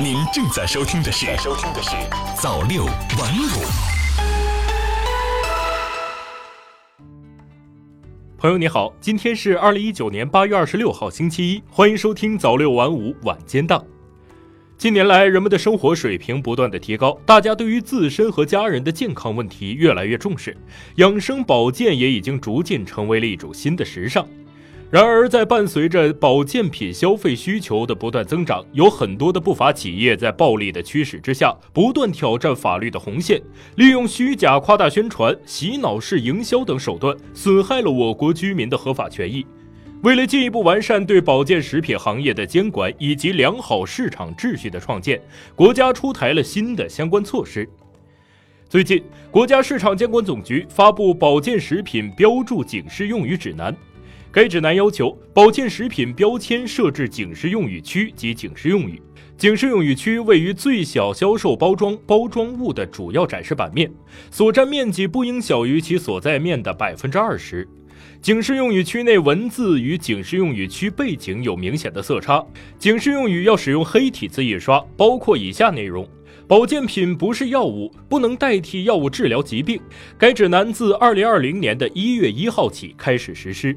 您正在收听的是《收听的是早六晚五》。朋友你好，今天是二零一九年八月二十六号星期一，欢迎收听早六晚五晚间档。近年来，人们的生活水平不断的提高，大家对于自身和家人的健康问题越来越重视，养生保健也已经逐渐成为了一种新的时尚。然而，在伴随着保健品消费需求的不断增长，有很多的不法企业在暴利的驱使之下，不断挑战法律的红线，利用虚假、夸大宣传、洗脑式营销等手段，损害了我国居民的合法权益。为了进一步完善对保健食品行业的监管以及良好市场秩序的创建，国家出台了新的相关措施。最近，国家市场监管总局发布《保健食品标注警示用语指南》，该指南要求保健食品标签设置警示用语区及警示用语，警示用语区位于最小销售包装包装物的主要展示版面，所占面积不应小于其所在面的百分之二十。警示用语区内文字与警示用语区背景有明显的色差。警示用语要使用黑体字印刷，包括以下内容：保健品不是药物，不能代替药物治疗疾病。该指南自二零二零年的一月一号起开始实施。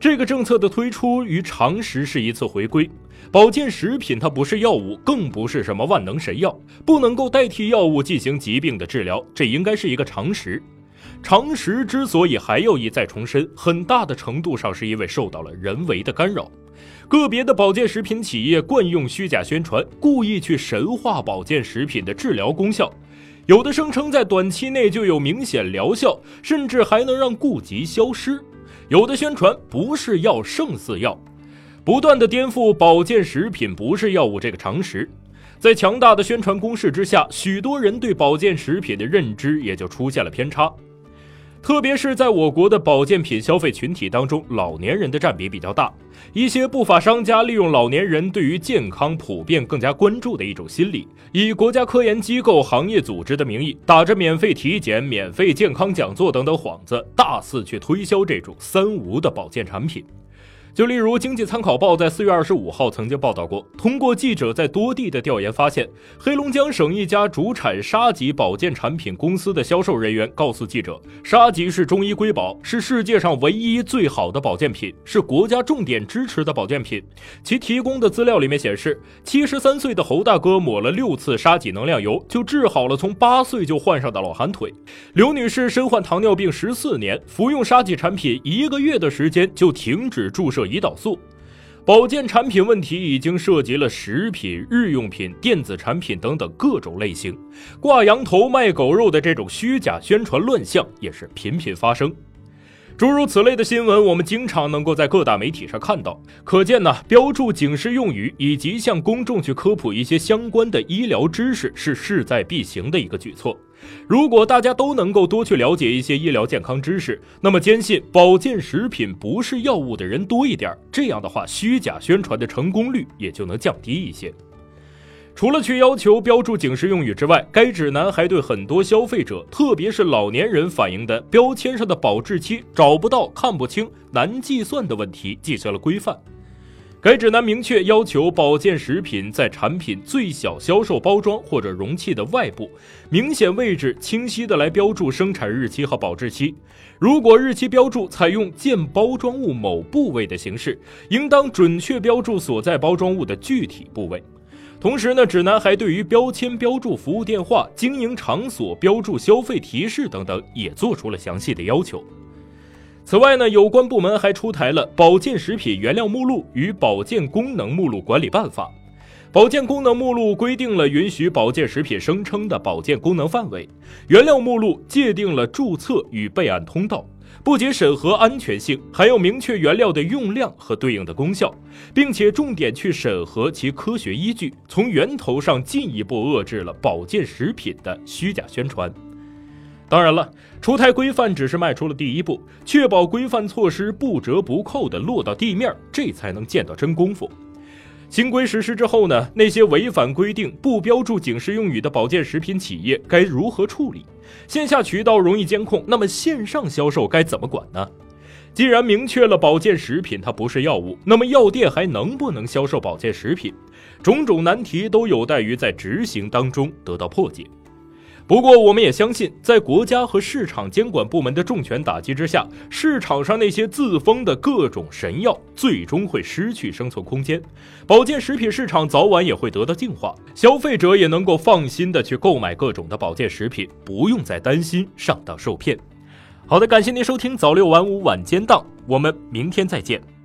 这个政策的推出与常识是一次回归。保健食品它不是药物，更不是什么万能神药，不能够代替药物进行疾病的治疗，这应该是一个常识。常识之所以还要一再重申，很大的程度上是因为受到了人为的干扰。个别的保健食品企业惯用虚假宣传，故意去神化保健食品的治疗功效，有的声称在短期内就有明显疗效，甚至还能让痼疾消失；有的宣传不是药胜似药，不断的颠覆保健食品不是药物这个常识。在强大的宣传攻势之下，许多人对保健食品的认知也就出现了偏差。特别是在我国的保健品消费群体当中，老年人的占比比较大。一些不法商家利用老年人对于健康普遍更加关注的一种心理，以国家科研机构、行业组织的名义，打着免费体检、免费健康讲座等等幌子，大肆去推销这种“三无”的保健产品。就例如，《经济参考报》在四月二十五号曾经报道过，通过记者在多地的调研发现，黑龙江省一家主产沙棘保健产品公司的销售人员告诉记者，沙棘是中医瑰宝，是世界上唯一最好的保健品，是国家重点支持的保健品。其提供的资料里面显示，七十三岁的侯大哥抹了六次沙棘能量油，就治好了从八岁就患上的老寒腿。刘女士身患糖尿病十四年，服用沙棘产品一个月的时间就停止注射。胰岛素，保健产品问题已经涉及了食品、日用品、电子产品等等各种类型，挂羊头卖狗肉的这种虚假宣传乱象也是频频发生。诸如此类的新闻，我们经常能够在各大媒体上看到。可见呢，标注警示用语以及向公众去科普一些相关的医疗知识，是势在必行的一个举措。如果大家都能够多去了解一些医疗健康知识，那么坚信保健食品不是药物的人多一点，这样的话，虚假宣传的成功率也就能降低一些。除了去要求标注警示用语之外，该指南还对很多消费者，特别是老年人反映的标签上的保质期找不到、看不清、难计算的问题进行了规范。该指南明确要求保健食品在产品最小销售包装或者容器的外部，明显位置清晰的来标注生产日期和保质期。如果日期标注采用见包装物某部位的形式，应当准确标注所在包装物的具体部位。同时呢，指南还对于标签标注服务电话、经营场所标注消费提示等等，也做出了详细的要求。此外呢，有关部门还出台了《保健食品原料目录与保健功能目录管理办法》。保健功能目录规定了允许保健食品声称的保健功能范围，原料目录界定了注册与备案通道。不仅审核安全性，还要明确原料的用量和对应的功效，并且重点去审核其科学依据，从源头上进一步遏制了保健食品的虚假宣传。当然了，出台规范只是迈出了第一步，确保规范措施不折不扣地落到地面，这才能见到真功夫。新规实施之后呢，那些违反规定不标注警示用语的保健食品企业该如何处理？线下渠道容易监控，那么线上销售该怎么管呢？既然明确了保健食品它不是药物，那么药店还能不能销售保健食品？种种难题都有待于在执行当中得到破解。不过，我们也相信，在国家和市场监管部门的重拳打击之下，市场上那些自封的各种神药最终会失去生存空间，保健食品市场早晚也会得到净化，消费者也能够放心的去购买各种的保健食品，不用再担心上当受骗。好的，感谢您收听早六晚五晚间档，我们明天再见。